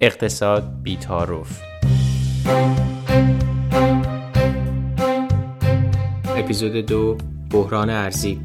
اقتصاد بیتاروف اپیزود دو بحران ارزی.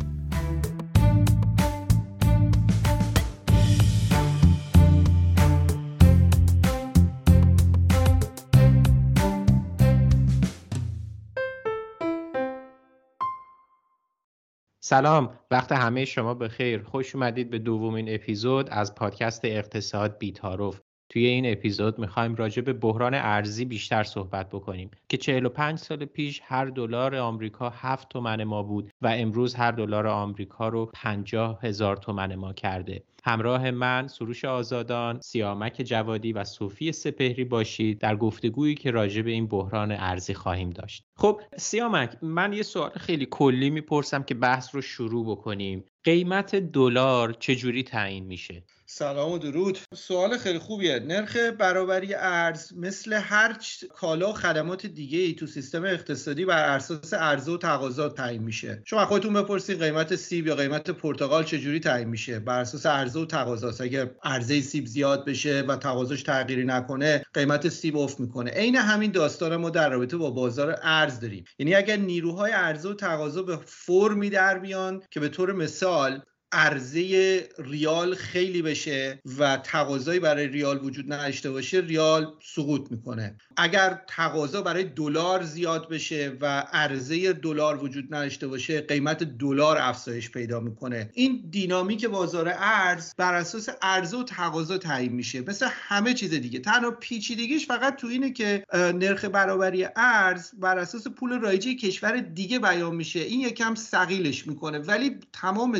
سلام وقت همه شما بخیر. خوش اومدید به دومین اپیزود از پادکست اقتصاد بیتاروف توی این اپیزود می‌خوایم راجع به بحران ارزی بیشتر صحبت بکنیم که 45 سال پیش هر دلار آمریکا 7 تومن ما بود و امروز هر دلار آمریکا رو 50 هزار تومن ما کرده همراه من سروش آزادان، سیامک جوادی و صوفی سپهری باشید در گفتگویی که راجع به این بحران ارزی خواهیم داشت. خب سیامک من یه سوال خیلی کلی می‌پرسم که بحث رو شروع بکنیم. قیمت دلار چجوری تعیین میشه؟ سلام و درود. سوال خیلی خوبیه. نرخ برابری ارز مثل هر کالا و خدمات دیگه ای تو سیستم اقتصادی بر اساس عرضه و تقاضا تعیین میشه. شما خودتون بپرسید قیمت سیب یا قیمت پرتقال چجوری تعیین میشه؟ بر اساس عرضه و تقاضا اگه عرضه سیب زیاد بشه و تقاضاش تغییری نکنه قیمت سیب افت می‌کنه. عین همین داستان ما در رابطه با بازار ارز داریم. یعنی اگر نیروهای عرضه و تقاضا به فرمی در بیان که به طور مثال عرضه ریال خیلی بشه و تقاضایی برای ریال وجود نداشته باشه ریال سقوط می‌کنه. اگر تقاضا برای دلار زیاد بشه و عرضه دلار وجود نداشته باشه قیمت دلار افزایش پیدا می‌کنه. این دینامیک بازار ارز بر اساس عرضه و تقاضا تعیین میشه. مثل همه چیز دیگه. تنها پیچیدگیش فقط تو اینه که نرخ برابری ارز بر اساس پول رایجه کشور دیگه بیان میشه. این یکم ثقیلش می‌کنه. ولی تمام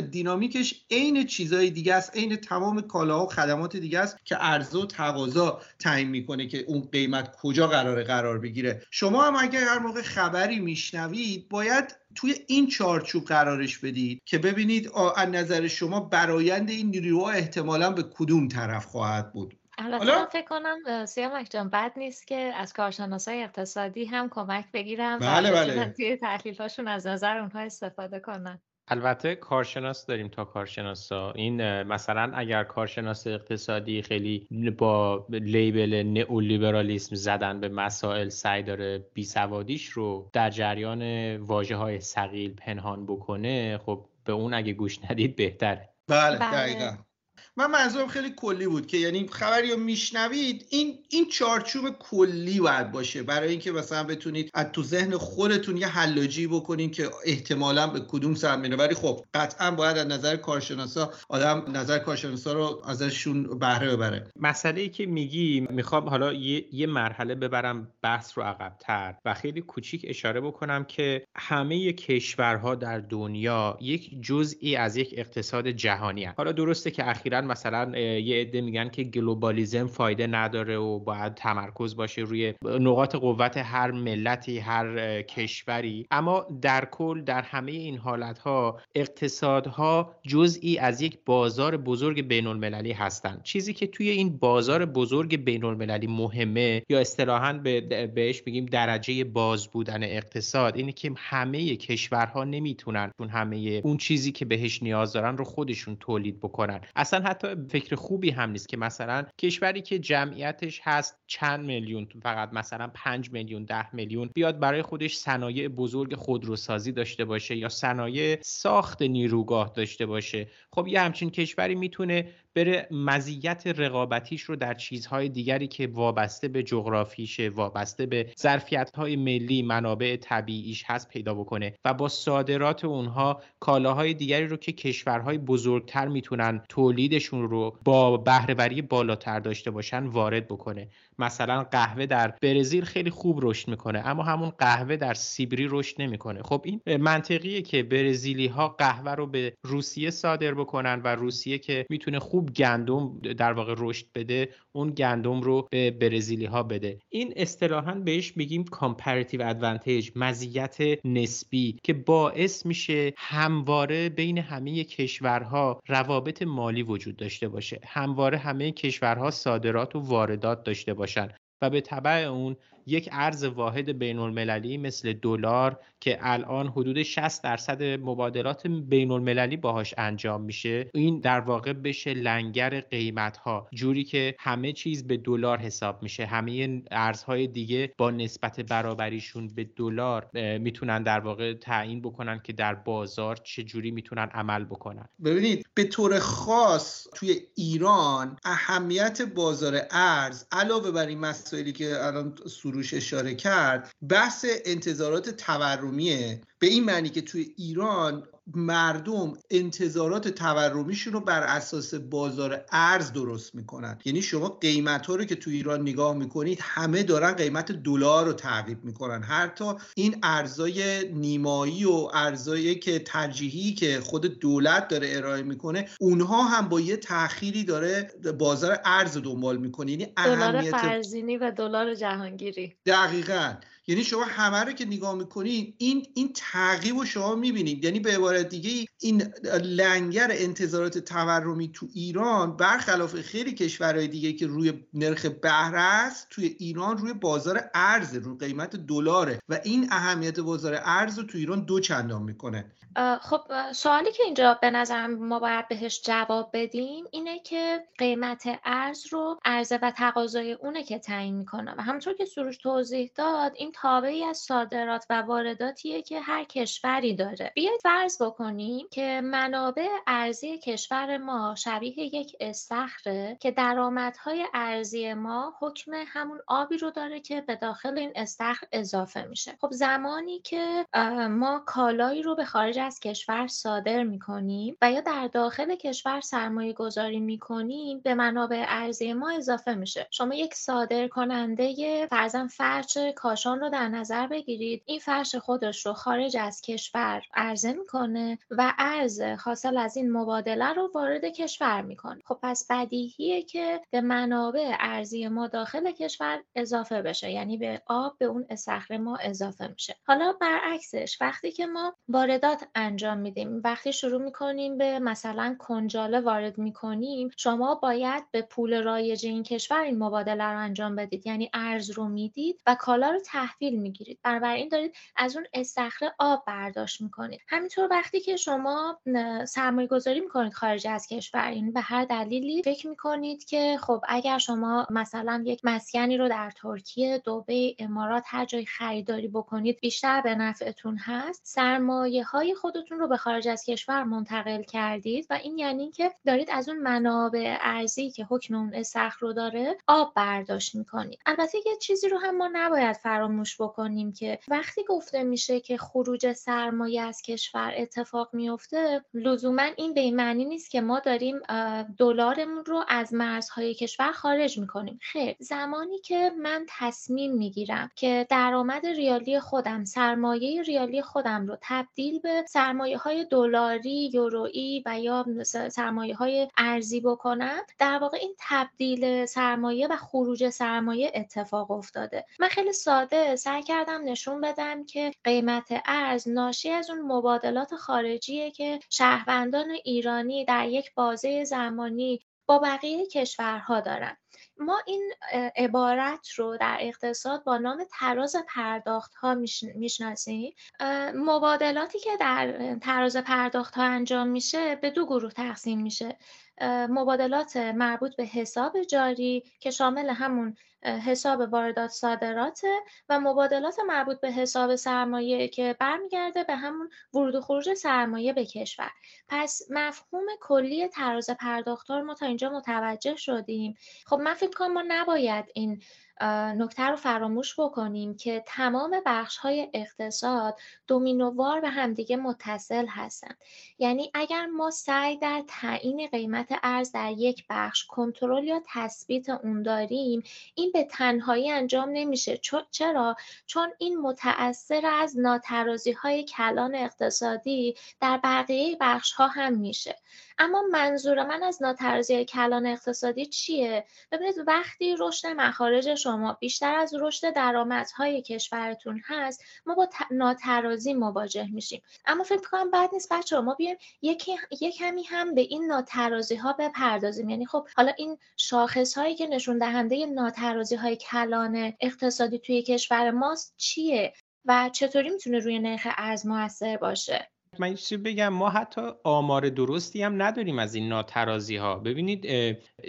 دینامیک عین چیزهای دیگه است عین تمام کالاها و خدمات دیگه است که عرضه و تقاضا تعیین می‌کنه که اون قیمت کجا قراره قرار بگیره. شما هم اگر هر موقع خبری میشنوید باید توی این چارچوب قرارش بدید که ببینید از نظر شما برایند این نیروها احتمالا به کدوم طرف خواهد بود. حالا؟ فکر کنم سیامک جان بد نیست که از کارشناسای اقتصادی هم کمک بگیرم بله بله. توی تحلیل هاشون از نظر اونها استفاده کنن. البته کارشناس داریم تا کارشناسا. این مثلا اگر کارشناس اقتصادی خیلی با لیبل نئولیبرالیسم زدن به مسائل سعی داره بیسوادیش رو در جریان واجه های سقیل پنهان بکنه خب به اون اگه گوش ندید بهتره. بله, بله. دقیقا. من منظورم خیلی کلی بود که یعنی خبری رو میشنوید این این چارچوب کلی باید باشه. برای اینکه مثلا بتونید از تو ذهن خودتون یه حلاجی بکنین که احتمالا به کدوم سمت میره. ولی خب قطعا باید از نظر کارشناسا آدم نظر کارشناسا رو ازشون بهره ببره. مسئله ای که میگی می‌خوام حالا یه, یه مرحله ببرم بحث رو عقبتر و خیلی کوچیک اشاره بکنم که همه کشورها در دنیا یک جزئی از یک اقتصاد جهانی هست. حالا درسته که اخیرا مثلا یه عده میگن که گلوبالیزم فایده نداره و باید تمرکز باشه روی نقاط قوت هر ملتی هر کشوری. اما در کل در همه این حالت ها اقتصادها جزئی از یک بازار بزرگ بین المللی هستند چیزی که توی این بازار بزرگ بین المللی مهمه یا اصطلاحا بهش میگیم درجه باز بودن اقتصاد اینه که همه کشورها نمی‌تونن اون همه اون چیزی که بهش نیاز دارن رو خودشون تولید بکنن. اصلا حتی فکر خوبی هم نیست که مثلا کشوری که جمعیتش هست چند میلیون فقط مثلا 5 میلیون ده میلیون بیاد برای خودش صنایع بزرگ خودروسازی داشته باشه یا صنایع ساخت نیروگاه داشته باشه. خب یه همچین کشوری می‌تونه بره مزیت رقابتیش رو در چیزهای دیگری که وابسته به جغرافیشه وابسته به ظرفیت‌های ملی منابع طبیعیش هست پیدا بکنه و با صادرات اونها کالاهای دیگری رو که کشورهای بزرگتر می‌تونن تولیدشون رو با بهرهوری بالاتر داشته باشن وارد بکنه. مثلا قهوه در برزیل خیلی خوب رشد می‌کنه اما همون قهوه در سیبری رشد نمی‌کنه. خب این منطقیه که برزیلی ها قهوه رو به روسیه صادر بکنن و روسیه که می‌تونه خوب گندم در واقع رشد بده اون گندم رو به برزیلی ها بده. این اصطلاحا بهش میگیم comparative advantage مزیت نسبی که باعث میشه همواره بین همه کشورها روابط مالی وجود داشته باشه. همواره همه کشورها صادرات و واردات داشته باشن و به طبع اون یک ارز واحد بین المللی مثل دلار که الان حدود 60 درصد مبادلات بین المللی باهاش انجام میشه این در واقع بشه لنگر قیمت ها جوری که همه چیز به دلار حساب میشه. همه ارزهای دیگه با نسبت برابریشون به دلار می‌تونن در واقع تعیین بکنن که در بازار چه جوری می‌تونن عمل بکنن. ببینید به طور خاص توی ایران اهمیت بازار ارز علاوه بر این مسائلی که الان سروش اشاره کرد بحث انتظارات تورمیه. به این معنی که توی ایران مردم انتظارات تورمیشون رو بر اساس بازار ارز درست می‌کنن. یعنی شما قیمت ها رو که تو ایران نگاه می‌کنید همه دارن قیمت دلار رو تعقیب می‌کنن. حتی این ارزای نیمایی و ارزایی که ترجیحی که خود دولت داره ارائه می‌کنه اونها هم با یه تأخیری داره بازار ارز دنبال می‌کنه. یعنی دلار فرزینی و دلار جهانگیری. دقیقا. یعنی شما همه رو که نگاه می‌کنید این این تعقیب رو شما می‌بینید یعنی به عبارت دیگه این لنگر انتظارات تورمی تو ایران برخلاف خیلی کشورهای دیگه که روی نرخ بهره است توی ایران روی بازار ارز رو قیمت دلاره. و این اهمیت بازار ارز رو تو ایران دو چندان می‌کنه. خب سوالی که اینجا به نظرم ما باید بهش جواب بدیم اینه که قیمت ارز رو عرضه و تقاضای اونه که تعیین می‌کنه. و همونطور که سروش توضیح داد این تابعی از صادرات و وارداتیه که هر کشوری داره. بیاید فرض بکنیم که منابع ارزی کشور ما شبیه یک استخره که درآمدهای ارزی ما حکم همون آبی رو داره که به داخل این استخر اضافه میشه. خب زمانی که ما کالایی رو به خارج از کشور صادر می‌کنیم و یا در داخل کشور سرمایه گذاری می‌کنیم به منابع ارزی ما اضافه میشه. شما یک صادر کننده فرزن فرچ کاشان رو در نظر بگیرید. این فرش خودش رو خارج از کشور عرضه می‌کنه و ارز حاصل از این مبادله رو وارد کشور می‌کنه. خب پس بدیهیه که به منابع ارزی ما داخل کشور اضافه بشه یعنی به آب به اون استخر ما اضافه میشه. حالا برعکسش وقتی که ما واردات انجام میدیم وقتی شروع می‌کنیم به مثلا کنجاله وارد می‌کنیم شما باید به پول رایج این کشور این مبادله رو انجام بدید. یعنی ارز رو می‌دید و کالا رو تحویل می‌گیرید. بنابراین دارید از اون استخر آب برداشت می‌کنید. همینطور وقتی که شما سرمایه گذاری می‌کنید خارج از کشور یعنی به هر دلیلی فکر می‌کنید که خب اگر شما مثلا یک مسکنی رو در ترکیه دبی امارات هر جای خریداری بکنید بیشتر به نفعتون هست. سرمایه های خودتون رو به خارج از کشور منتقل کردید و این یعنی که دارید از اون منابع ارزی که حکم اون استخر رو داره آب برداشت می‌کنید. البته یه چیزی رو هم ما نباید فراموش بکنیم که وقتی گفته میشه که خروج سرمایه از کشور اتفاق میفته لزوما این به معنی نیست که ما داریم دلارمون رو از مرزهای کشور خارج می‌کنیم. خیر زمانی که من تصمیم می‌گیرم که درآمد ریالی خودم سرمایه ریالی خودم رو تبدیل به سرمایه های دلاری یورویی و یا سرمایه های ارزی بکنم در واقع این تبدیل سرمایه و خروج سرمایه اتفاق افتاده. من خیلی ساده سعی کردم نشون بدم که قیمت ارز ناشی از اون مبادلات خارجیه که شهروندان ایرانی در یک بازه زمانی با بقیه کشورها دارن. ما این عبارت رو در اقتصاد با نام تراز پرداخت ها می‌شناسیم؟ مبادلاتی که در تراز پرداخت ها انجام میشه به دو گروه تقسیم میشه. مبادلات مربوط به حساب جاری که شامل همون حساب واردات صادرات و مبادلات مربوط به حساب سرمایه که برمیگرده به همون ورود و خروج سرمایه به کشور. پس مفهوم کلی تراز پرداختار ما تا اینجا متوجه شدیم. خب من فکر کنم ما نباید این نکته رو فراموش بکنیم که تمام بخش های اقتصاد دومینووار به همدیگه متصل هستند. یعنی اگر ما سعی در تعیین قیمت ارز در یک بخش کنترل یا تثبیت اون داریم این به تنهایی انجام نمیشه. چرا؟ چون این متأثر از ناترازی های کلان اقتصادی در بقیه بخش ها هم میشه. اما منظور من از ناترازی کلان اقتصادی چیه؟ ببینید وقتی رشد مخارج شما بیشتر از رشد درآمدهای کشورتون هست ما با ناترازی مواجه میشیم. اما فکر کنم بعد نیست بچه ما بیایم یک کمی هم به این ناترازی ها بپردازیم. یعنی خب حالا این شاخص هایی که نشون دهنده ناترازی های کلان اقتصادی توی کشور ماست چیه و چطوری می‌تونه روی نرخ ارز موثر باشه؟ من چیزی بگم ما حتی آمار درستی هم نداریم از این ناترازی ها ببینید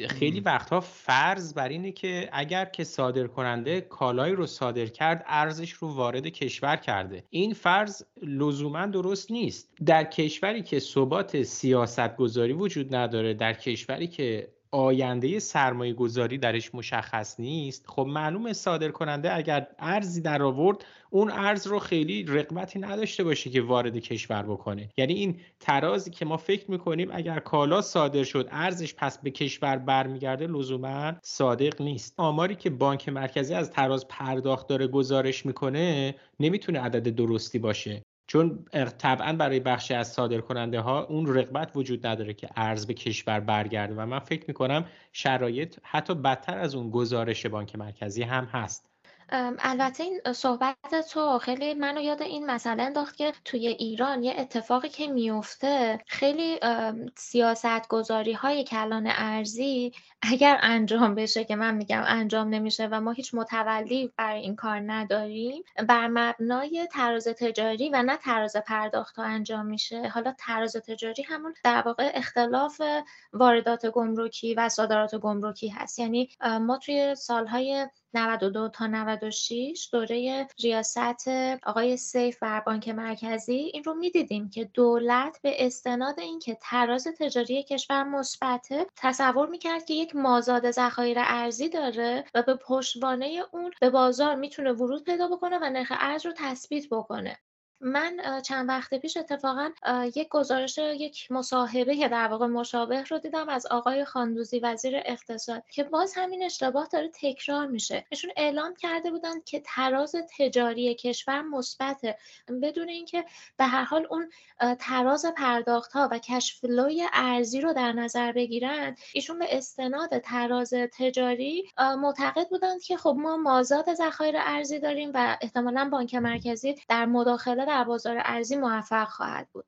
خیلی وقتها فرض بر اینه که اگر که صادر کننده کالایی رو صادر کرد ارزش رو وارد کشور کرده. این فرض لزوما درست نیست. در کشوری که ثبات سیاست گذاری وجود نداره در کشوری که آینده سرمایه گذاری درش مشخص نیست. خب معلوم صادر کننده اگر ارزی در آورد اون ارز رو خیلی رقبتی نداشته باشه که وارد کشور بکنه. یعنی این ترازی که ما فکر می‌کنیم اگر کالا صادر شد ارزش پس به کشور برمیگرده لزوما صادق نیست. آماری که بانک مرکزی از تراز پرداخت داره گزارش می‌کنه نمی‌تونه عدد درستی باشه. چون طبعا برای بخشی از صادر کننده ها اون رقبت وجود نداره که ارز به کشور برگرده و من فکر می‌کنم شرایط حتی بدتر از اون گزارش بانک مرکزی هم هست. البته این صحبت تو خیلی منو یاد این مسئله انداخت که توی ایران یه اتفاقی که میفته خیلی سیاست گذاری های کلان ارزی اگر انجام بشه که من میگم انجام نمیشه و ما هیچ متولی برای این کار نداریم بر مبنای تراز تجاری و نه تراز پرداخت انجام میشه. حالا تراز تجاری همون در واقع اختلاف واردات گمرکی و صادرات گمرکی هست. یعنی ما توی سالهای 92 تا 96 دوره ریاست آقای سیف بر بانک مرکزی. این رو می‌دیدیم که دولت به استناد اینکه تراز تجاری کشور مثبته تصور می‌کرد که یک مازاد ذخایر ارزی داره و به پشتوانه اون به بازار می‌تونه ورود پیدا بکنه و نرخ ارز رو تثبیت بکنه. من چند وقت پیش اتفاقا یک گزارش یک مصاحبه در واقع مشابه رو دیدم از آقای خاندوزی وزیر اقتصاد که باز همین اشتباه داره تکرار میشه. ایشون اعلام کرده بودند که تراز تجاری کشور مثبته. بدون اینکه به هر حال اون تراز پرداخت ها و کشفلوی ارزی رو در نظر بگیرن ایشون به استناد تراز تجاری معتقد بودند که خب ما مازاد ذخایر ارزی داریم و احتمالا بانک مرکزی در مداخله در بازار ارزی موفق خواهد بود.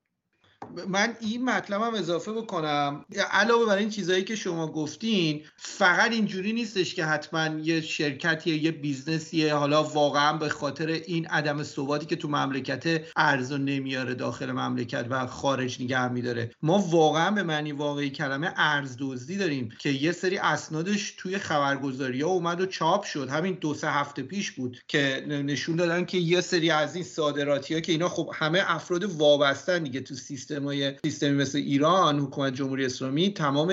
من این مطلبم اضافه بکنم. علاوه بر این چیزهایی که شما گفتین فقط اینجوری نیستش که حتما یه شرکتی یه بیزنسیه. حالا واقعا به خاطر این عدم ثباتی که تو مملکت ارزو نمیاره داخل مملکت و خارج نگه میداره. ما واقعا به معنی واقعی کلمه ارز دزدی داریم که یه سری اسنادش توی خبرگزاری ها اومد و چاپ شد. همین دو سه هفته پیش بود که نشون دادن که یه سری از این صادراتی ها که اینا خب همه افراد وابستن دیگه تو سیستم سیستمای سیستمی مثل ایران حکومت جمهوری اسلامی تمام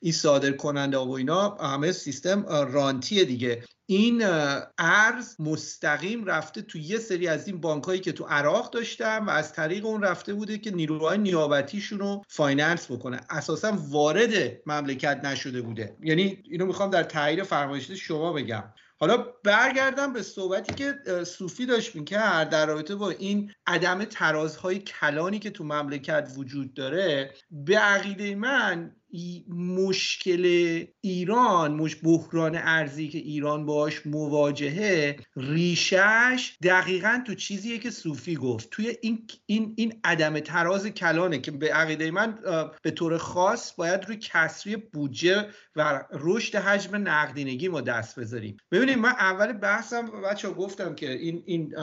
این صادر کننده و اینا همه سیستم رانتیه دیگه. این ارز مستقیم رفته تو یه سری از این بانکایی که تو عراق داشتن و از طریق اون رفته بوده که نیروهای نیابتیشون رو finance بکنه. اساسا وارد مملکت نشده بوده. یعنی اینو می‌خوام در تایید فرمایشات شما بگم. حالا برگردم به صحبتی که صوفی داشت می‌کرد در رابطه با این عدم ترازهای کلانی که تو مملکت وجود داره. به عقیده من مشکل ایران مش بحران ارزی که ایران باش مواجهه ریشش دقیقا تو چیزیه که صوفی گفت. توی این این این عدم تراز کلانه که به عقیده من به طور خاص باید روی کسری بودجه و رشد حجم نقدینگی ما دست بذاریم. ببینید من اول بحثم بچه گفتم که این این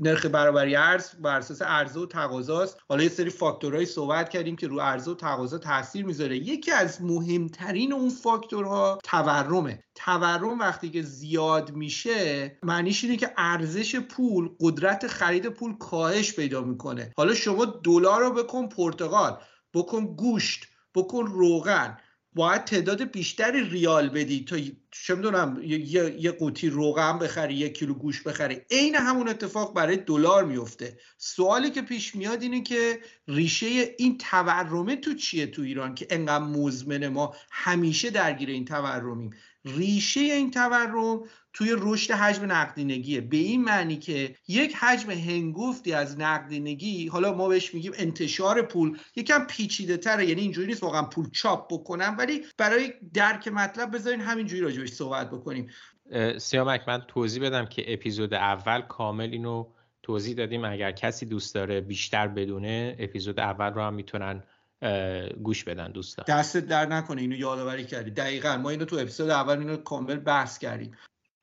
نرخ برابری ارز بر اساس عرضه و تقاضاست. حالا یه سری فاکتورهای صحبت کردیم که رو عرضه و تقاضا تاثیر می‌ذاره. یکی از مهمترین اون فاکتورها تورمه. تورم وقتی که زیاد میشه معنیش اینه که ارزش پول قدرت خرید پول کاهش پیدا می‌کنه. حالا شما دلار رو بکن پرتغال بکن گوشت بکن روغن. باید تعداد بیشتری ریال بدی تا چه می‌دونم یه،, یه قوطی روغن بخری یک کیلو گوش بخری عین همون اتفاق برای دلار میفته سوالی که پیش میاد اینه که ریشه این تورمه تو چیه تو ایران که انقدر مزمن ما همیشه درگیر این تورمیم؟ ریشه این تورم توی رشد حجم نقدینگیه. به این معنی که یک حجم هنگفتی از نقدینگی حالا ما بهش میگیم انتشار پول یکم پیچیده تره یعنی اینجوری نیست واقعا پول چاپ بکنم ولی برای درک مطلب بذارین همینجوری راجبش صحبت بکنیم. سیامک من توضیح بدم که اپیزود اول کامل اینو توضیح دادیم. اگر کسی دوست داره بیشتر بدونه اپیزود اول رو هم می‌تونن گوش بدن دوستان. دستت در نکنه اینو یادآوری کردی. دقیقا ما اینو تو اپیزود اول اینو کامل بحث کردیم.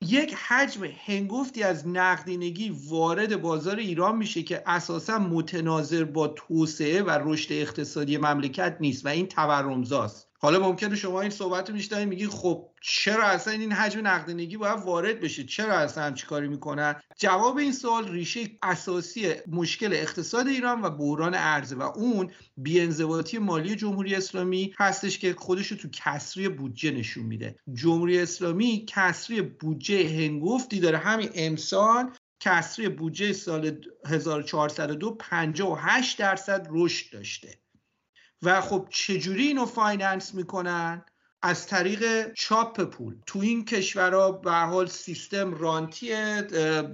یک حجم هنگفتی از نقدینگی وارد بازار ایران میشه که اساسا متناظر با توسعه و رشد اقتصادی مملکت نیست و این تورمزاست. حالا ممکنه شما این صحبت رو میگی خب چرا اصلا این حجم نقدینگی باید وارد بشه؟ چرا اصلا همچی کاری می‌کنن؟ جواب این سوال ریشه اساسی مشکل اقتصاد ایران و بحران ارزه و اون بیانضباطی مالی جمهوری اسلامی هستش که خودش رو تو کسری بودجه نشون میده. جمهوری اسلامی کسری بودجه هنگفتی داره. همین امسال کسری بودجه سال 1402 58 درصد رشد داشته. و خب چجوری اینو finance می‌کنن؟ از طریق چاپ پول. تو این کشورها به حال سیستم رانتی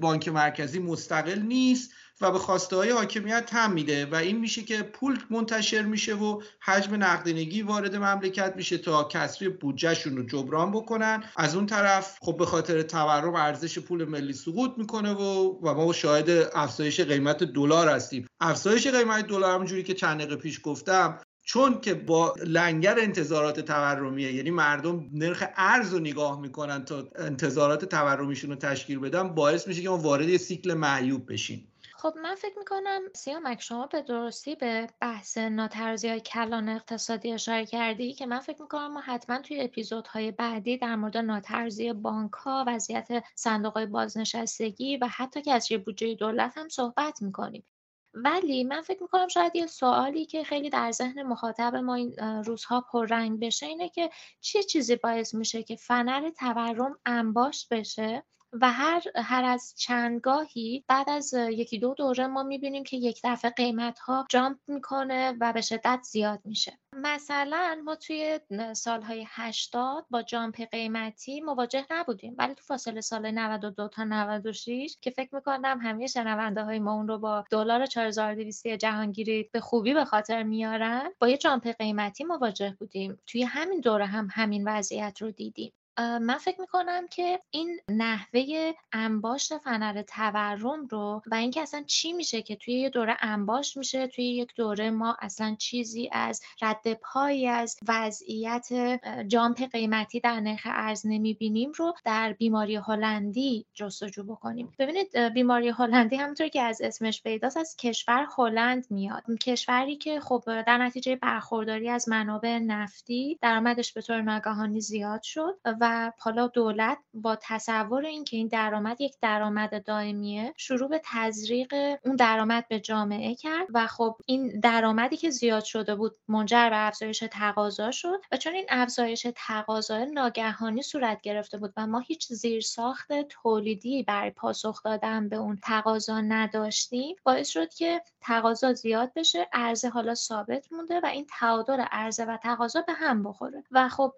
بانک مرکزی مستقل نیست و به خواسته های حاکمیت هم میده و این میشه که پول منتشر میشه و حجم نقدینگی وارد مملکت میشه تا کسری بودجهشون رو جبران بکنن. از اون طرف خب به خاطر تورم ارزش پول ملی سقوط می‌کنه و و ما شاهد افزایش قیمت دلار هستیم. افزایش قیمت دلار همونجوری که چند دقیقه پیش گفتم چون که با لنگر انتظارات تورمیه یعنی مردم نرخ ارز رو نگاه می‌کنن تا انتظارات تورمیشون رو تشکیل بدن باعث میشه که ما وارد یه سیکل معیوب بشیم. خب من فکر می‌کنم سیامک شما به درستی به بحث ناترزی های کلان اقتصادی اشاره کردی که من فکر می‌کنم ما حتما توی اپیزودهای بعدی در مورد ناترزی بانک ها وضعیت صندوق های بازنشستگی و حتی از بودجه دولت هم صحبت می‌کنیم. ولی من فکر می‌کنم شاید یه سوالی که خیلی در ذهن مخاطب ما این روزها پررنگ بشه اینه که چه چیزی باعث میشه که فنر تورم انباشت بشه؟ و هر هر از چندگاهی بعد از یکی دو دوره ما می‌بینیم که یک دفعه قیمت ها جامپ می‌کنه و به شدت زیاد میشه. مثلا ما توی سالهای 80 با جامپ قیمتی مواجه نبودیم ولی تو فاصله سال 92 تا 96 که فکر می‌کنم همه شنونده های ما اون رو با دلار 4200 جهانگیری به خوبی به خاطر میارن با یه جامپ قیمتی مواجه بودیم. توی همین دوره هم همین وضعیت رو دیدیم. من فکر می‌کنم که این نحوه انباشت فنر تورم رو و اینکه اصلا چی میشه که توی یه دوره انباشت میشه توی یک دوره ما اصلا چیزی از رد پایی از وضعیت جامپ قیمتی در نرخ ارز نمی‌بینیم رو در بیماری هلندی جستجو بکنیم. ببینید بیماری هلندی همونطور که از اسمش پیداست از کشور هلند میاد. کشوری که خب در نتیجه برخورداری از منابع نفتی درآمدش به طور ناگهانی زیاد شد و حالا دولت با تصور اینکه این درآمد یک درآمد دائمیه شروع به تزریق اون درآمد به جامعه کرد و خب این درآمدی که زیاد شده بود منجر به افزایش تقاضا شد و چون این افزایش تقاضا ناگهانی صورت گرفته بود و ما هیچ زیرساخت تولیدی برای پاسخ دادن به اون تقاضا نداشتیم باعث شد که تقاضا زیاد بشه عرضه حالا ثابت مونده و این تعادل عرضه و تقاضا به هم بخوره. و خب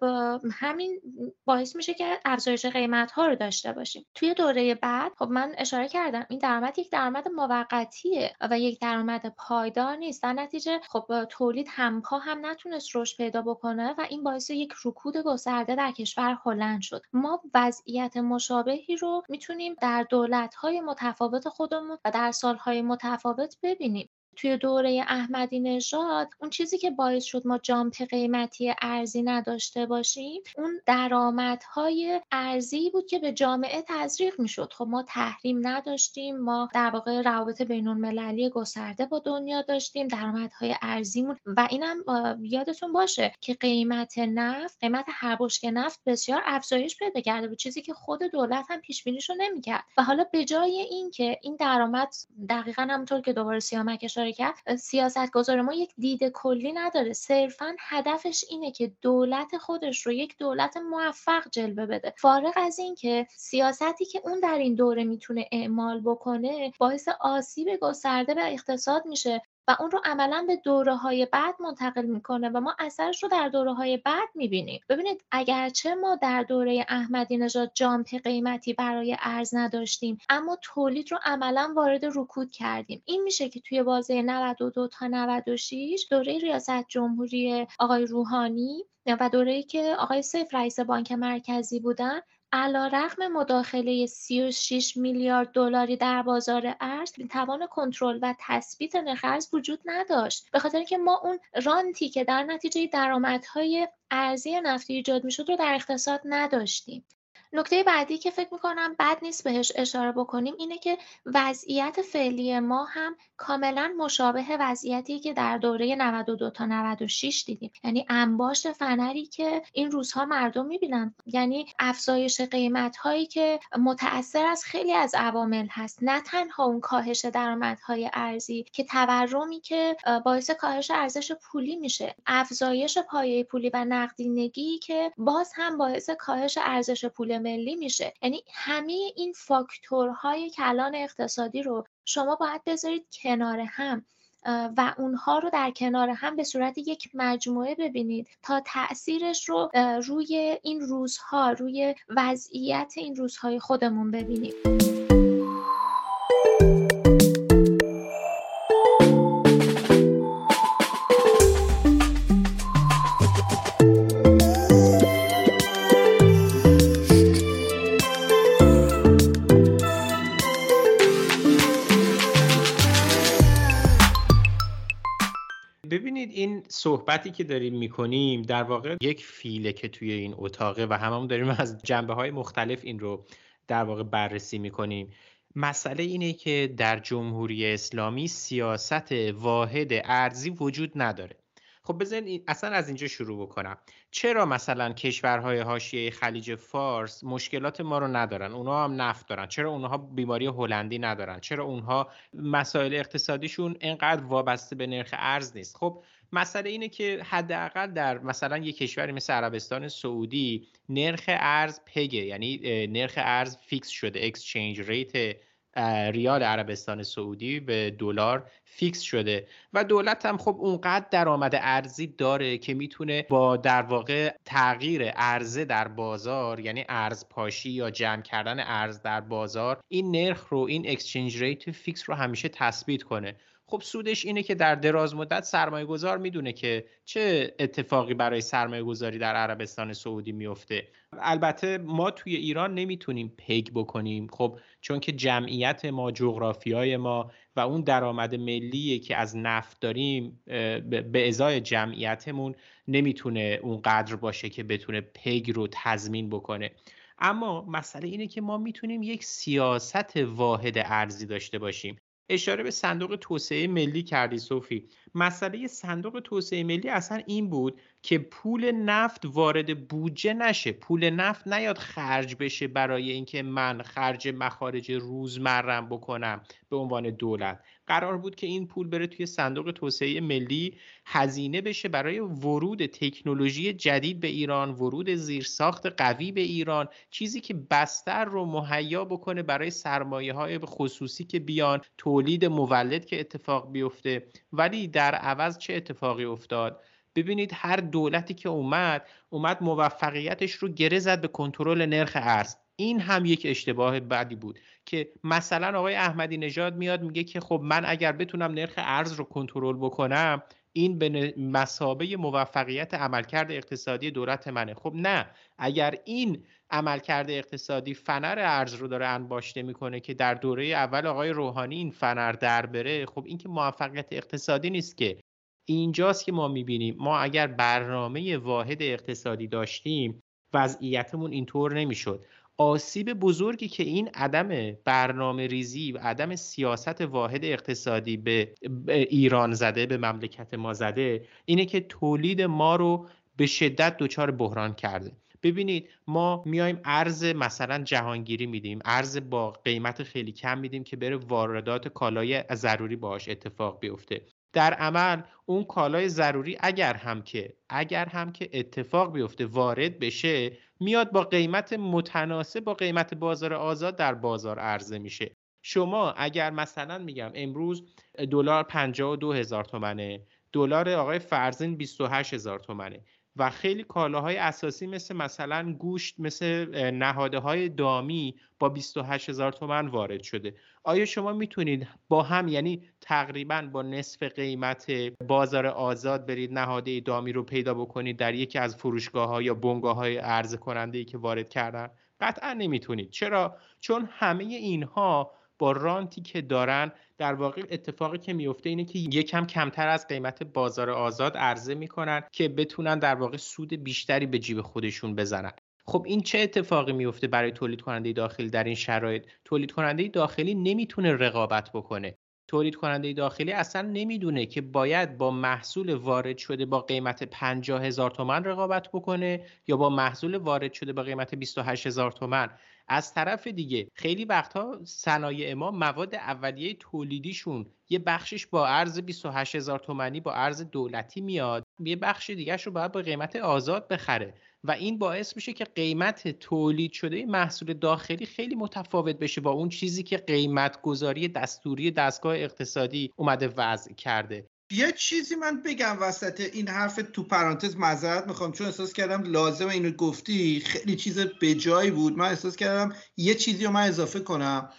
همین باعث میشه که افزایش قیمت ها رو داشته باشیم. توی دوره بعد خب من اشاره کردم این درآمد یک درآمد موقتیه و یک درآمد پایدار نیست. در نتیجه خب تولید همپا هم نتونست رشد پیدا بکنه و این باعث یک رکود گسترده در کشور هلند شد. ما وضعیت مشابهی رو می‌تونیم در دولت های متفاوت خودمون و در سالهای متفاوت ببینیم. توی دوره احمدی نژاد اون چیزی که باعث شد ما جامپ قیمتی ارزی نداشته باشیم اون درآمدهای ارزی بود که به جامعه تزریق می‌شد. خب ما تحریم نداشتیم ما در واقع روابط بین المللی گسترده با دنیا داشتیم درآمدهای ارزیمون. و اینم یادتون باشه که قیمت نفت قیمت هر بشکه نفت بسیار افزایش پیدا کرده بود چیزی که خود دولت هم پیش بینیشو نمی‌کرد. و حالا به جای اینکه این درآمد دقیقا همونطور که دوباره سیامک اشاره سیاست گذار ما یک دید کلی نداره. صرفا هدفش اینه که دولت خودش رو یک دولت موفق جلوه بده. فارغ از اینکه سیاستی که اون در این دوره می‌تونه اعمال بکنه باعث آسیب گسترده به اقتصاد میشه. و اون رو عملا به دوره های بعد منتقل می‌کنه و ما اثرش رو در دوره های بعد می‌بینیم. ببینید اگرچه ما در دوره احمدی نژاد جامپ قیمتی برای ارز نداشتیم اما تولید رو عملا وارد رکود کردیم. این میشه که توی بازه 92 تا 96 دوره ریاست جمهوری آقای روحانی و دوره‌ای که آقای سیف رئیس بانک مرکزی بودن علا رقم مداخله 36 میلیارد دلاری در بازار ارز توان کنترل و تثبیت نرخ ارز وجود نداشت. به خاطر اینکه ما اون رانتی که در نتیجه درآمدهای ارزی نفتی ایجاد می‌شد رو در اقتصاد نداشتیم. نکته بعدی که فکر می‌کنم بد نیست بهش اشاره بکنیم اینه که وضعیت فعلی ما هم کاملا مشابه وضعیتی که در دوره 92 تا 96 دیدیم. یعنی انباشت فنری که این روزها مردم می‌بینن. یعنی افزایش قیمت هایی که متأثر از خیلی از عوامل هست. نه تنها اون کاهش درآمدهای ارزی که تورمی که باعث کاهش ارزش پولی میشه. افزایش پایه پولی و نقدینگی که باز هم باعث کاهش ارزش پول ملی میشه. یعنی همه این فاکتورهای کلان اقتصادی رو شما باید بذارید کنار هم و اونها رو در کنار هم به صورت یک مجموعه ببینید تا تاثیرش رو روی این روزها روی وضعیت این روزهای خودمون ببینیم. صحبتی که داریم می‌کنیم در واقع یک فیله که توی این اتاقه و هممون داریم از جنبه های مختلف این رو در واقع بررسی می‌کنیم. مسئله اینه که در جمهوری اسلامی سیاست واحد ارزی وجود نداره. خب بزنین اصلا از اینجا شروع بکنم. چرا مثلا کشورهای حاشیه خلیج فارس مشکلات ما رو ندارن؟ اونها هم نفت دارن. چرا اونها بیماری هلندی ندارن؟ چرا اونها مسائل اقتصادیشون انقدر وابسته به نرخ ارز نیست؟ خب مسئله اینه که حداقل در مثلا یک کشوری مثل عربستان سعودی نرخ ارز peg ه یعنی نرخ ارز fix شده. exchange rate ریال عربستان سعودی به دلار fix شده. و دولت هم خب اونقدر درآمد ارزی داره که می‌تونه با در واقع تغییر عرضه در بازار یعنی ارز پاشی یا جمع کردن ارز در بازار این نرخ رو این exchange rate fix رو همیشه تثبیت کنه. خب سودش اینه که در دراز مدت سرمایه گذار می‌دونه که چه اتفاقی برای سرمایه گذاری در عربستان سعودی میفته البته ما توی ایران نمی‌تونیم پیگ بکنیم. خب چون که جمعیت ما جغرافیای ما و اون درآمد ملی که از نفت داریم به ازای جمعیتمون نمی‌تونه اون قدر باشه که بتونه پیگ رو تضمین بکنه. اما مسئله اینه که ما می‌تونیم یک سیاست واحد ارزی داشته باشیم. اشاره به صندوق توسعه ملی کردی صوفی مسئله صندوق توسعه ملی اصلا این بود که پول نفت وارد بودجه نشه. پول نفت نیاد خرج بشه برای اینکه من خرج مخارج روزمرم بکنم به عنوان دولت. قرار بود که این پول بره توی صندوق توسعه ملی هزینه بشه برای ورود تکنولوژی جدید به ایران ورود زیرساخت قوی به ایران چیزی که بستر رو مهیا بکنه برای سرمایه های خصوصی که بیان تولید مولد که اتفاق بیفته. ولی در عوض چه اتفاقی افتاد؟ ببینید هر دولتی که اومد اومد موفقیتش رو گره زد به کنترل نرخ ارز. این هم یک اشتباه بعدی بود که مثلا آقای احمدی نژاد میاد میگه که خب من اگر بتونم نرخ ارز رو کنترل بکنم این به مسابه موفقیت عملکرد اقتصادی دولت منه. خب نه اگر این عملکرد اقتصادی فنر ارز رو داره انباشته می‌کنه که در دوره اول آقای روحانی این فنر در بره خب این که موفقیت اقتصادی نیست که اینجاست که ما می‌بینیم. ما اگر برنامه واحد اقتصادی داشتیم وضعیتمون اینطور نمی‌شد. آسیب بزرگی که این عدم برنامه ریزی و عدم سیاست واحد اقتصادی به ایران زده به مملکت ما زده اینه که تولید ما رو به شدت دچار بحران کرده. ببینید ما میایم ارز مثلا جهانگیری میدیم ارز با قیمت خیلی کم میدیم که بره واردات کالای ضروری باش اتفاق بیفته. در عمل اون کالای ضروری اگر هم که اگر هم که اتفاق بیفته وارد بشه میاد با قیمت متناسب با قیمت بازار آزاد در بازار عرضه میشه. شما اگر مثلا میگم امروز دلار 52 هزار تومنه دلار آقای فرزین 28 هزار تومنه و خیلی کالاهای اساسی مثل مثلا گوشت مثل نهاده های دامی با 28 هزار تومن وارد شده. آیا شما می‌تونید با هم یعنی تقریبا با نصف قیمت بازار آزاد برید نهاده دامی رو پیدا بکنید در یکی از فروشگاه ها یا بنگاه های کننده ای که وارد کردن؟ قطعا نمی‌تونید. چرا؟ چون همه اینها با رانتی که دارن در واقع اتفاقی که میفته اینه که یکم کمتر از قیمت بازار آزاد عرضه می‌کنن که بتونن در واقع سود بیشتری به جیب خودشون بزنن. خب این چه اتفاقی میفته برای تولید کننده داخلی در این شرایط؟ تولید کننده داخلی نمی‌تونه رقابت بکنه. تولید کننده داخلی اصلا نمی‌دونه که باید با محصول وارد شده با قیمت 50 هزار تومن رقابت بکنه یا با محصول وارد شده با قیمت 28 هزار تومن. از طرف دیگه خیلی وقتها صنایع ما مواد اولیه تولیدیشون یه بخشش با ارز 28 هزار تومنی با ارز دولتی میاد یه بخش دیگهش رو باید با قیمت آزاد بخره و این باعث میشه که قیمت تولید شده محصول داخلی خیلی متفاوت بشه با اون چیزی که قیمت گذاری دستوری دستگاه اقتصادی اومده وضع کرده. یه چیزی من بگم وسط این حرف تو پرانتز معذرت می‌خوام چون احساس کردم لازم اینو گفتی. خیلی چیز به جایی بود. من احساس کردم یه چیزی رو من اضافه کنم.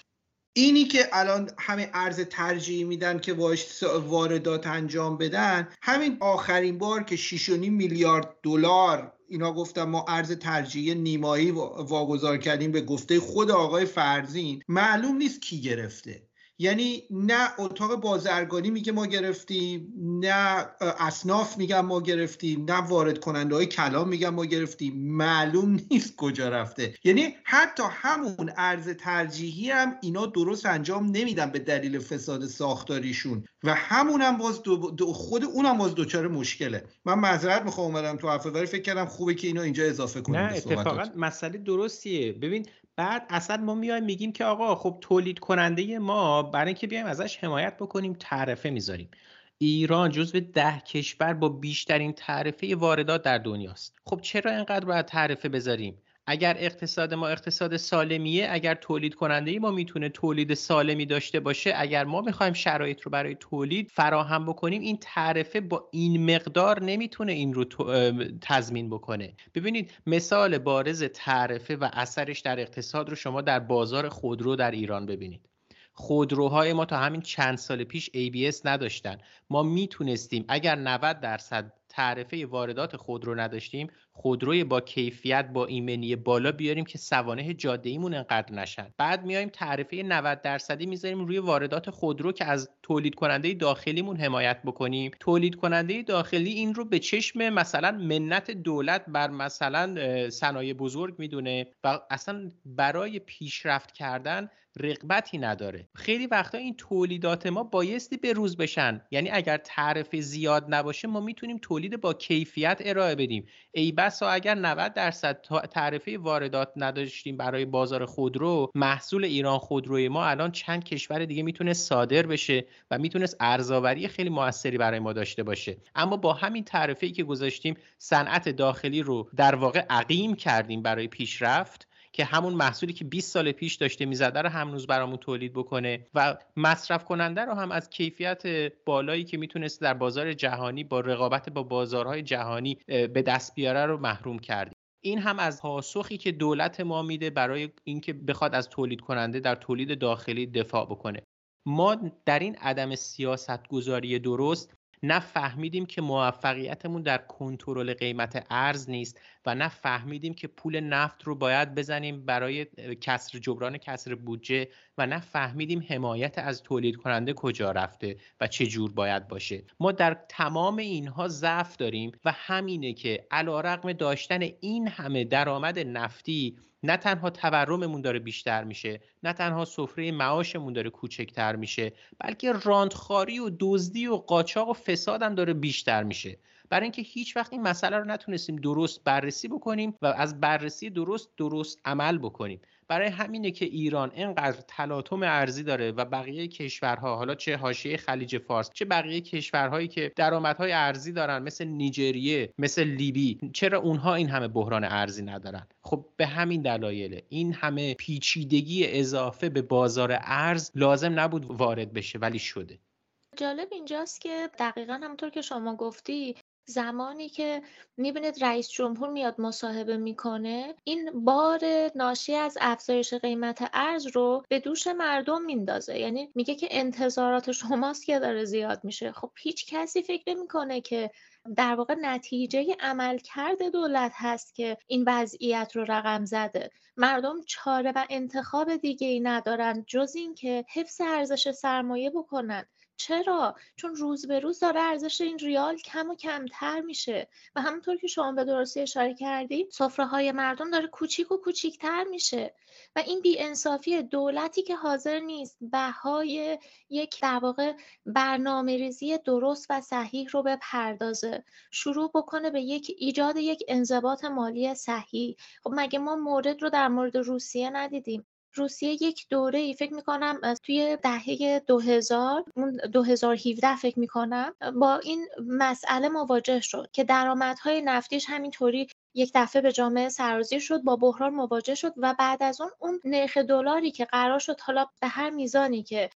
اینی که الان همه ارز ترجیحی میدن که باش واردات انجام بدن همین آخرین بار که 6.5 میلیارد دلار اینا گفتم ما ارز ترجیحی نیمایی واگذار کردیم به گفته خود آقای فرزین معلوم نیست کی گرفته. یعنی نه اتاق بازرگانی میگه ما گرفتیم نه اصناف میگن ما گرفتیم نه وارد کننده های کلام میگن ما گرفتیم. معلوم نیست کجا رفته. یعنی حتی همون ارز ترجیحی هم اینا درست انجام نمیدن به دلیل فساد ساختاریشون. و همون هم باز دو خود اونم باز دوچار مشکله. من معذرت می‌خوام اومدم تو حرف ولی فکر کردم خوبه که اینو اینجا اضافه کنیم نه اتفاقا مسئله درستیه. ببین بعد اصلا ما میایم میگیم که آقا خب تولید کننده ما برای اینکه بیایم ازش حمایت بکنیم تعرفه می‌ذاریم. ایران جزو ده کشور با بیشترین تعرفه واردات در دنیاست. خب چرا اینقدر باید تعرفه بذاریم؟ اگر اقتصاد ما اقتصاد سالمیه اگر تولید کننده ای ما می‌تونه تولید سالمی داشته باشه اگر ما می‌خوایم شرایط رو برای تولید فراهم بکنیم این تعرفه با این مقدار نمی‌تونه این رو تضمین بکنه. ببینید مثال بارز تعرفه و اثرش در اقتصاد رو شما در بازار خودرو در ایران ببینید. خودروهای ما تا همین چند سال پیش ABS نداشتن. ما می‌تونستیم اگر 90 درصد تعرفه واردات خودرو نداشتیم خودروی با کیفیت با ایمنی بالا بیاریم که سوانه جاده ایمون انقدر نشن. بعد میایم تعرفه 90 درصدی می‌ذاریم روی واردات خودرو که از تولید کننده داخلیمون حمایت بکنیم. تولید کننده داخلی این رو به چشم مثلا منت دولت بر مثلا صنایع بزرگ می‌دونه و اصلا برای پیشرفت کردن رقبتی نداره. خیلی وقتا این تولیدات ما بایستی به روز بشن. یعنی اگر تعرفه زیاد نباشه ما می‌تونیم تولید با کیفیت ارائه بدیم. ای بسا اگر 90 درصد تعرفه واردات نداشتیم برای بازار خودرو محصول ایران خودروی ما الان چند کشور دیگه می‌تونه صادر بشه و می‌تونست ارزآوری خیلی موثری برای ما داشته باشه. اما با همین تعرفه ای که گذاشتیم صنعت داخلی رو در واقع عقیم کردیم برای پیشرفت. که همون محصولی که 20 سال پیش داشته می‌زده رو هنوز برامون تولید بکنه و مصرف کننده رو هم از کیفیت بالایی که می‌تونست در بازار جهانی با رقابت با بازارهای جهانی به دست بیاره رو محروم کردیم این هم از پاسخی که دولت ما میده برای اینکه بخواد از تولید کننده در تولید داخلی دفاع بکنه. ما در این عدم سیاست گذاری درست نه فهمیدیم که موفقیتمون در کنترل قیمت ارز نیست و نه فهمیدیم که پول نفت رو باید بزنیم برای کسر جبران کسر بودجه و نه فهمیدیم حمایت از تولید کننده کجا رفته و چه جور باید باشه. ما در تمام اینها ضعف داریم و همینه که علیرغم داشتن این همه درآمد نفتی نه تنها تورممون داره بیشتر میشه نه تنها سفره معاشمون داره کوچکتر میشه بلکه راندخاری و دزدی و قاچاق و فساد هم داره بیشتر میشه. برای اینکه هیچ وقت این مسئله رو نتونستیم درست بررسی بکنیم و از بررسی درست درست عمل بکنیم. برای همینه که ایران اینقدر تلاطم ارزی داره و بقیه کشورها حالا چه حاشیه خلیج فارس چه بقیه کشورهایی که درآمدهای ارزی دارن مثل نیجریه مثل لیبی چرا اونها این همه بحران ارزی ندارن؟ خب به همین دلایل این همه پیچیدگی اضافه به بازار ارز لازم نبود وارد بشه ولی شده. جالب اینجاست که دقیقا همونطور که شما گفتی زمانی که می‌بینید رئیس جمهور میاد مصاحبه می‌کنه این بار ناشی از افزایش قیمت ارز رو به دوش مردم میندازه. یعنی میگه که انتظارات شماست که داره زیاد میشه. خب هیچ کسی فکر نمی‌کنه که در واقع نتیجه عملکرد دولت هست که این وضعیت رو رقم زده. مردم چاره و انتخاب دیگه ای ندارن جز اینکه حفظ ارزش سرمایه بکنن. چرا؟ چون روز به روز داره ارزش این ریال کم و کمتر میشه. و همونطور که شما به درستی اشاره کردی سفره های مردم داره کوچیک و کوچیکتر میشه. و این بیانصافی دولتی که حاضر نیست بهای یک در واقع برنامه ریزی درست و صحیح رو بپردازه. شروع بکنه به یک ایجاد یک انضباط مالی صحیح. خب مگه ما مورد رو در مورد روسیه ندیدیم؟ روسیه یک دوره ای فکر می‌کنم توی دهه 2000 اون 2017 فکر می‌کنم با این مسئله مواجه شد که درآمدهای نفتیش همینطوری یک دفعه به جامعه سرازیر شد با بحران مواجه شد و بعد از اون اون نرخ دلاری که قرار شد حالا به هر میزانی که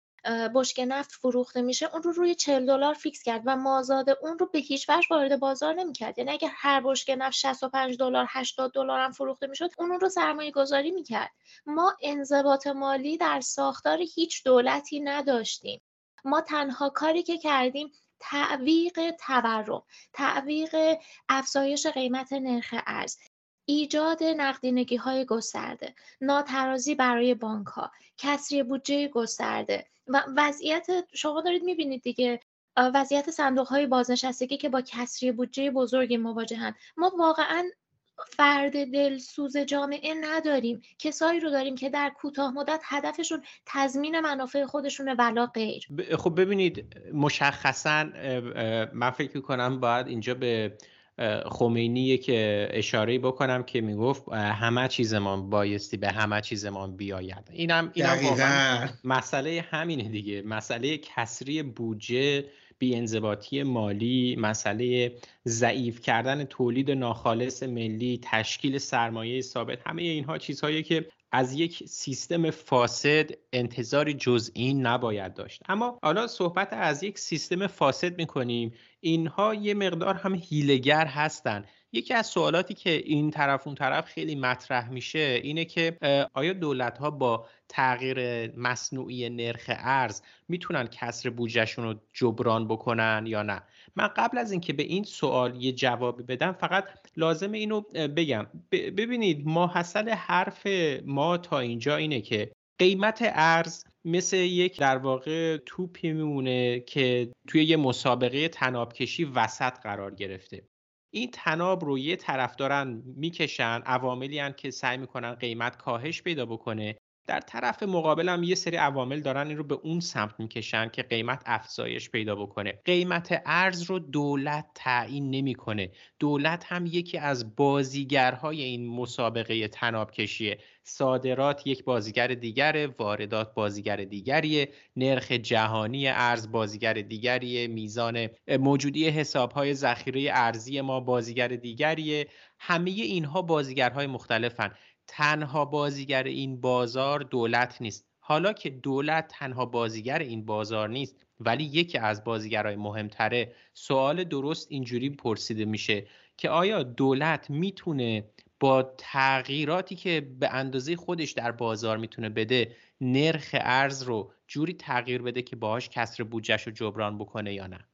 بشک نفت فروخته میشه اون رو روی 40 دلار فیکس کرد و مازاد اون رو به هیچ وجه وارد بازار نمی‌کرد. یعنی اگر هر بشک نفت 65 دلار 80 دلار هم فروخته می‌شد اون اون رو سرمایه گذاری می‌کرد. ما انضباط مالی در ساختار هیچ دولتی نداشتیم. ما تنها کاری که کردیم تعویق تورم تعویق افزایش قیمت نرخ ارز. ایجاد نقدینگی های گسترده ناترازی برای بانک ها کسری بودجه گسترده و وضعیت شما دارید می‌بینید دیگه وضعیت صندوق های بازنشستگی که با کسری بودجه بزرگی مواجهند ما واقعا فرد دلسوز جامعه نداریم. کسایی رو داریم که در کوتاه مدت هدفشون تضمین منافع خودشونه ولا غیر. خب ببینید مشخصا من فکر کنم باید اینجا به خمینی که اشاره بکنم که می‌گفت همه چیزمان بایستی به همه چیزمان بیاید. اینم اینم مسئله همینه دیگه. مسئله کسری بودجه بیانضباطی مالی مسئله ضعیف کردن تولید ناخالص ملی تشکیل سرمایه ثابت همه اینها چیزهایی که از یک سیستم فاسد انتظاری جز این نباید داشت. اما حالا صحبت از یک سیستم فاسد می‌کنیم. اینها یه مقدار هم هیلگر هستن. یکی از سوالاتی که این طرف اون طرف خیلی مطرح میشه اینه که آیا دولت ها با تغییر مصنوعی نرخ ارز می‌تونن کسر بودجهشون رو جبران بکنن یا نه؟ من قبل از اینکه به این سوال یه جواب بدم فقط لازم اینو بگم. ببینید ماحصل حرف ما تا اینجا اینه که قیمت ارز مثل یک در واقع توپی میمونه که توی یه مسابقه تنابکشی وسط قرار گرفته. این تناب رو یه طرف دارن می‌کشن عواملی که سعی می‌کنن قیمت کاهش پیدا بکنه در طرف مقابل هم یه سری عوامل دارن این رو به اون سمت می‌کشن که قیمت افزایش پیدا بکنه. قیمت ارز رو دولت تعیین نمی‌کنه. دولت هم یکی از بازیگرهای این مسابقه تناب کشیه صادرات یک بازیگر دیگره واردات بازیگر دیگریه. نرخ جهانی ارز بازیگر دیگریه. میزان موجودی حسابهای ذخیره ارزی ما بازیگر دیگریه. همه اینها بازیگرهای مختلفن. تنها بازیگر این بازار دولت نیست. حالا که دولت تنها بازیگر این بازار نیست ولی یکی از بازیگرهای مهمتره. سوال درست اینجوری پرسیده میشه که آیا دولت می‌تونه با تغییراتی که به اندازه خودش در بازار می‌تونه بده نرخ ارز رو جوری تغییر بده که باهاش کسر بودجهش رو جبران بکنه یا نه؟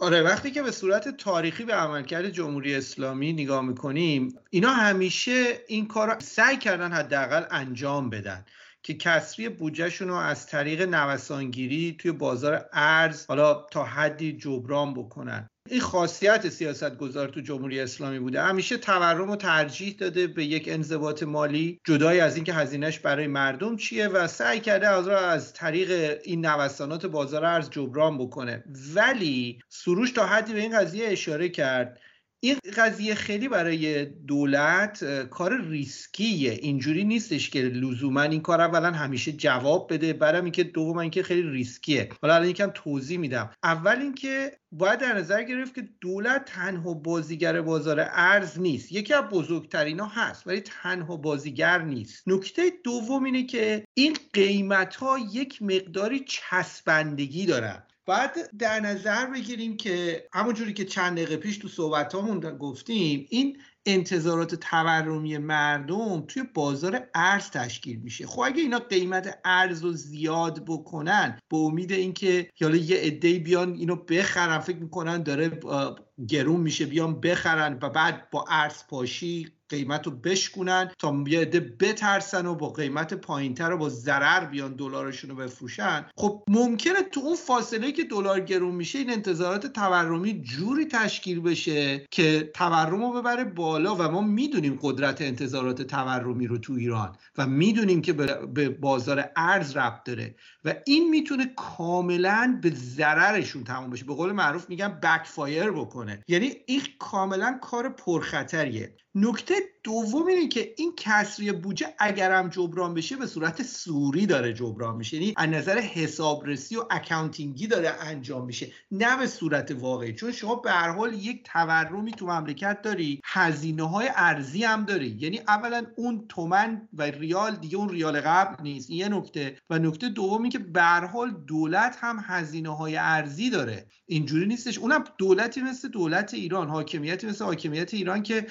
آره وقتی که به صورت تاریخی به عملکرد جمهوری اسلامی نگاه می‌کنیم اینا همیشه این کار رو سعی کردن حداقل انجام بدن که کسری بودجهشون رو از طریق نوسانگیری توی بازار ارز حالا تا حدی جبران بکنن. این خاصیت سیاست گذار تو جمهوری اسلامی بوده. همیشه تورم رو ترجیح داده به یک انضباط مالی جدای از اینکه هزینهش برای مردم چیه و سعی کرده از از طریق این نوسانات بازار ارز جبران بکنه. ولی سروش تا حدی به این قضیه اشاره کرد. این قضیه خیلی برای دولت کار ریسکیه. اینجوری نیستش که لزوما این کار اولا همیشه جواب بده. بعدم اینکه دوم اینکه خیلی ریسکیه. حالا الان یکم توضیح میدم. اول اینکه باید در نظر گرفت که دولت تنها بازیگر بازار ارز نیست. یکی از بزرگترین ها هست ولی تنها بازیگر نیست. نکته دوم اینه که این قیمت ها یک مقداری چسبندگی دارن. باید در نظر بگیریم که همونجوری که چند دقیقه پیش تو صحبتامون گفتیم این انتظارات تورمی مردم توی بازار ارز تشکیل میشه. خب اگه اینا قیمت ارز رو زیاد بکنن به امید اینکه حالا یه عده بیان اینو بخرن فکر می‌کنن داره گرون میشه بیان بخرن و بعد با ارز پاشی قیمت رو بشکنن تا یه بترسن و با قیمت پایینتر و با ضرر بیان دلارشون رو بفروشن. خب ممکنه تو اون فاصله که دلار گرون میشه این انتظارات تورمی جوری تشکیل بشه که تورم رو ببره بالا و ما می‌دونیم قدرت انتظارات تورمی رو تو ایران و می‌دونیم که به بازار ارز ربط داره و این می‌تونه کاملا به ضررشون تموم بشه. به قول معروف میگن backfire بکنه یعنی این کاملا کار پرخطریه. نکته دوم اینه که این کسری بودجه اگرم جبران بشه به صورت سوری داره جبران میشه. یعنی از نظر حسابرسی و accounting ی داره انجام میشه نه به صورت واقعی. چون شما به هر حال یک تورمی تو مملکت داری هزینه های ارزی هم داری. یعنی اولا اون تومن و ریال دیگه اون ریال قبل نیست. یه نکته. و نکته دومی که به هر حال دولت هم هزینه های ارزی داره. اینجوری نیستش. اونم دولتی مثل دولت ایران حاکمیتی مثل حاکمیت ایران که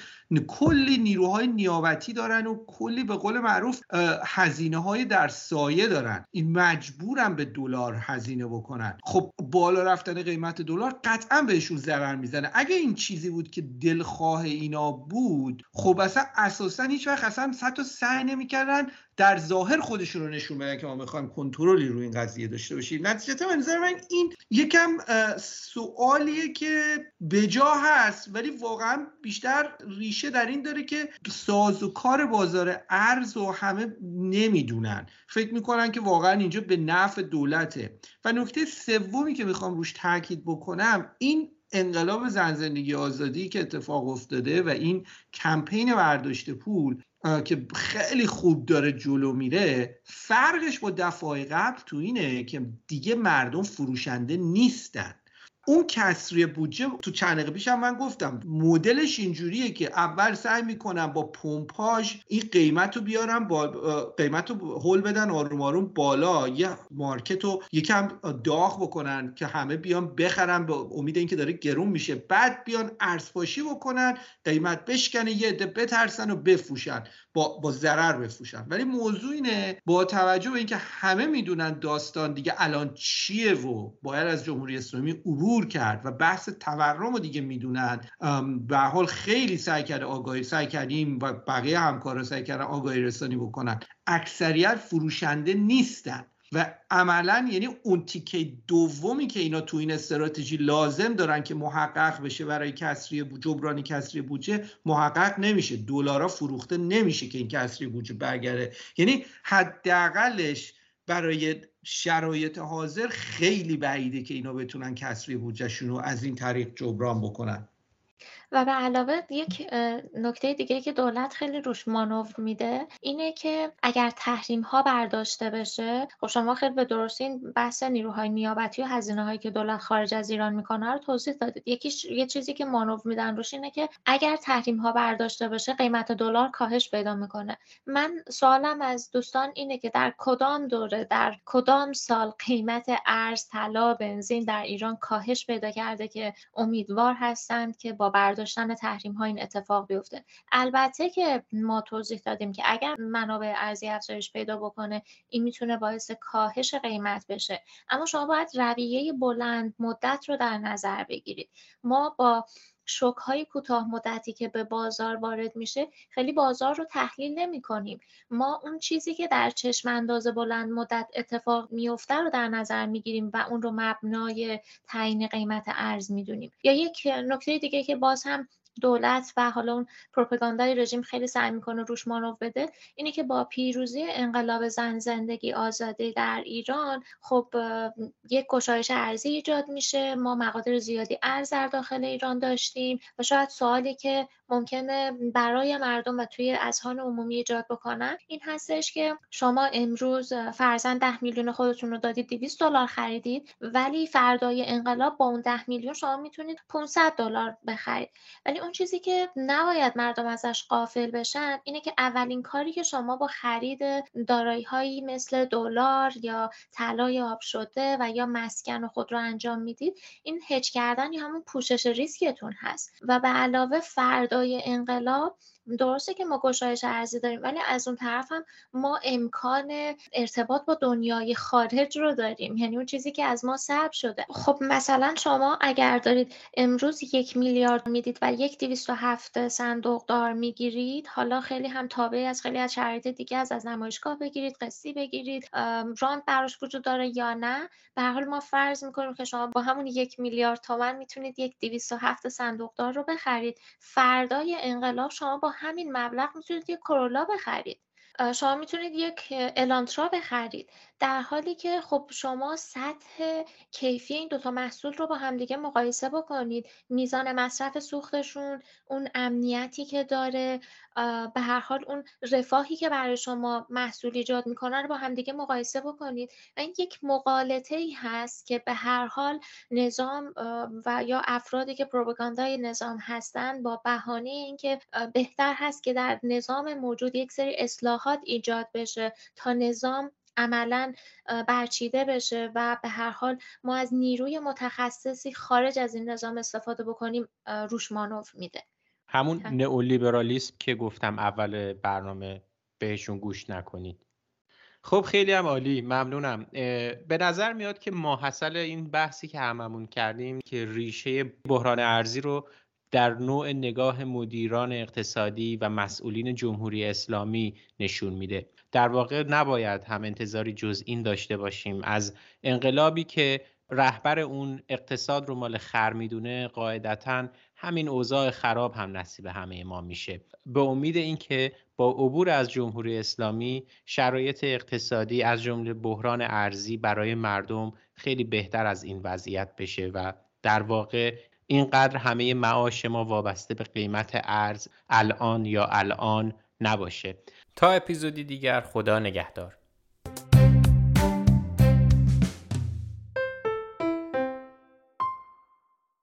کلی نیروهای نیابتی دارن و کلی به قول معروف هزینه های در سایه دارن. این مجبورن به دلار هزینه بکنن. خب بالا رفتن قیمت دلار قطعا بهشون ضرر می‌زنه. اگه این چیزی بود که دلخواه اینا بود خب اصلا اساسا هیچ وقت اصلا حتی سعی نمی‌کردن در ظاهر خودشون رو نشون بدن که ما می‌خوایم کنترلی روی این قضیه داشته باشیم. نتیجتا به نظر من این یکم سوالیه که بجا هست ولی واقعا بیشتر ریشه در این داره که ساز و کار بازار ارز و همه نمی‌دونن. فکر می‌کنن که واقعا اینجا به نفع دولته. و نکته سومی که می‌خوام روش تاکید بکنم این انقلاب زن زندگی آزادی که اتفاق افتاده و این کمپین برداشت پول که خیلی خوب داره جلو میره فرقش با دفعه قبل تو اینه که دیگه مردم فروشنده نیستن. اون کسری بودجه تو چند دقیقه پیشم من گفتم مدلش اینجوریه که اول سعی می‌کنم با پمپاژ این قیمت رو بیارم با قیمت رو هول بدن آروم آروم بالا یه مارکت رو یکم داغ بکنن که همه بیان بخرن به امید اینکه داره گرون میشه. بعد بیان ارزپاشی بکنن قیمت بشکنه یه عده بترسن و بفروشن با با ضرر بفروشن. ولی موضوع اینه با توجه به اینکه همه می‌دونن داستان دیگه الان چیه و باید از جمهوری اسلامی عبور کرد و بحث تورم رو دیگه می‌دونن. به حال خیلی سعی کرده آگاهی سعی کردیم و بقیه همکارا سعی کردن آگاهی رسانی بکنن. اکثریت فروشنده نیستن و عملا یعنی اون تیکه دومی که اینا تو این استراتژی لازم دارن که محقق بشه برای کسری جبرانی کسری بودجه محقق نمیشه. دلارا فروخته نمیشه که این کسری بودجه برگرده. یعنی حداقلش برای شرایط حاضر خیلی بعیده که اینا بتونن کسری بودجهشون رو از این طریق جبران بکنن. و به علاوه یک نکته دیگه که دولت خیلی روش مانور میده اینه که اگر تحریم ها برداشته بشه خب شما خیلی به درستی این بحث نیروهای نیابتی و هزینه هایی که دولت خارج از ایران می‌کنه رو توضیح دادید. یکیش یه چیزی که مانور میدن روش اینه که اگر تحریم ها برداشته بشه قیمت دلار کاهش پیدا می‌کنه. من سوالم از دوستان اینه که در کدام دوره در کدام سال قیمت ارز طلا بنزین در ایران کاهش پیدا کرده که امیدوار هستند که با برداشتن تحریم ها این اتفاق بیفته. البته که ما توضیح دادیم که اگر منابع ارزی افزایش پیدا بکنه این می‌تونه باعث کاهش قیمت بشه. اما شما باید رویه بلند مدت رو در نظر بگیرید. ما با شوک های کوتاه مدتی که به بازار وارد میشه خیلی بازار رو تحلیل نمی کنیم ما اون چیزی که در چشم انداز بلند مدت اتفاق میفته رو در نظر می‌گیریم و اون رو مبنای تعیین قیمت ارز می‌دونیم. یا یک نکته دیگه که باز هم دولت و حالا اون پروپاگاندای رژیم خیلی سعی می‌کنه روش مانو بده اینه که با پیروزی انقلاب زن زندگی آزادی در ایران خب یک گشایش ارزی ایجاد میشه. ما مقادیر زیادی ارز در داخل ایران داشتیم و شاید سوالی که ممکنه برای مردم و توی اذهان عمومی ایجاد بکنن. این هستش که شما امروز فرزن ده میلیون خودتون رو دادید 200 دلار خریدید ولی فردای انقلاب با اون ده میلیون شما می‌تونید 500 دلار بخرید. ولی اون چیزی که نباید مردم ازش قافل بشن اینه که اولین کاری که شما با خرید دارایی هایی مثل دلار یا طلای آب شده و یا مسکن و خود رو انجام می‌دید این هج کردن یا همون پوشش ریسکتون هست. و به علاوه فردای انقلاب درسته که ما گشایش ارزی داریم ولی از اون طرف هم ما امکان ارتباط با دنیای خارج رو داریم. یعنی اون چیزی که از ما سلب شده. خب مثلا شما اگر دارید امروز یک میلیارد می‌دید و یک دویست و هفت صندوق دار می‌گیرید حالا خیلی هم تابعی از خیلی از شرایط دیگه از از نمایشگاه بگیرید قسطی بگیرید راند براش وجود داره یا نه. به حال ما فرض می‌کنیم که شما با همون یک میلیارد تومن می‌تونید یک دویست و هفت صندوق دار رو بخرید. فردای انقلاب شما با همین مبلغ می‌تونید یک کرولا بخرید. شما می‌تونید یک الانترا بخرید. در حالی که خب شما سطح کیفی این دوتا محصول رو با همدیگه مقایسه بکنید میزان مصرف سوختشون اون امنیتی که داره به هر حال اون رفاهی که برای شما محصول ایجاد می‌کنه رو با همدیگه مقایسه بکنید و این یک مقالطه ای هست که به هر حال نظام و یا افرادی که پروپاگاندای نظام هستند با بهانه اینکه بهتر هست که در نظام موجود یک سری اصلاحات ایجاد بشه تا نظام عملا برچیده بشه و به هر حال ما از نیروی متخصصی خارج از این نظام استفاده بکنیم روش مانور میده. همون نئولیبرالیسم که گفتم اول برنامه بهشون گوش نکنید. خب خیلی هم عالی ممنونم. به نظر میاد که ماحصل این بحثی که هممون کردیم که ریشه بحران ارزی رو در نوع نگاه مدیران اقتصادی و مسئولین جمهوری اسلامی نشون میده. در واقع نباید هم انتظاری جز این داشته باشیم. از انقلابی که رهبر اون اقتصاد رو مال خر می‌دونه قاعدتا همین اوضاع خراب هم نصیب همه ما میشه. به امید اینکه با عبور از جمهوری اسلامی شرایط اقتصادی از جمله بحران ارزی برای مردم خیلی بهتر از این وضعیت بشه و در واقع اینقدر همه معاش ما وابسته به قیمت ارز الان یا الان نباشه. تا اپیزودی دیگر خدا نگهدار.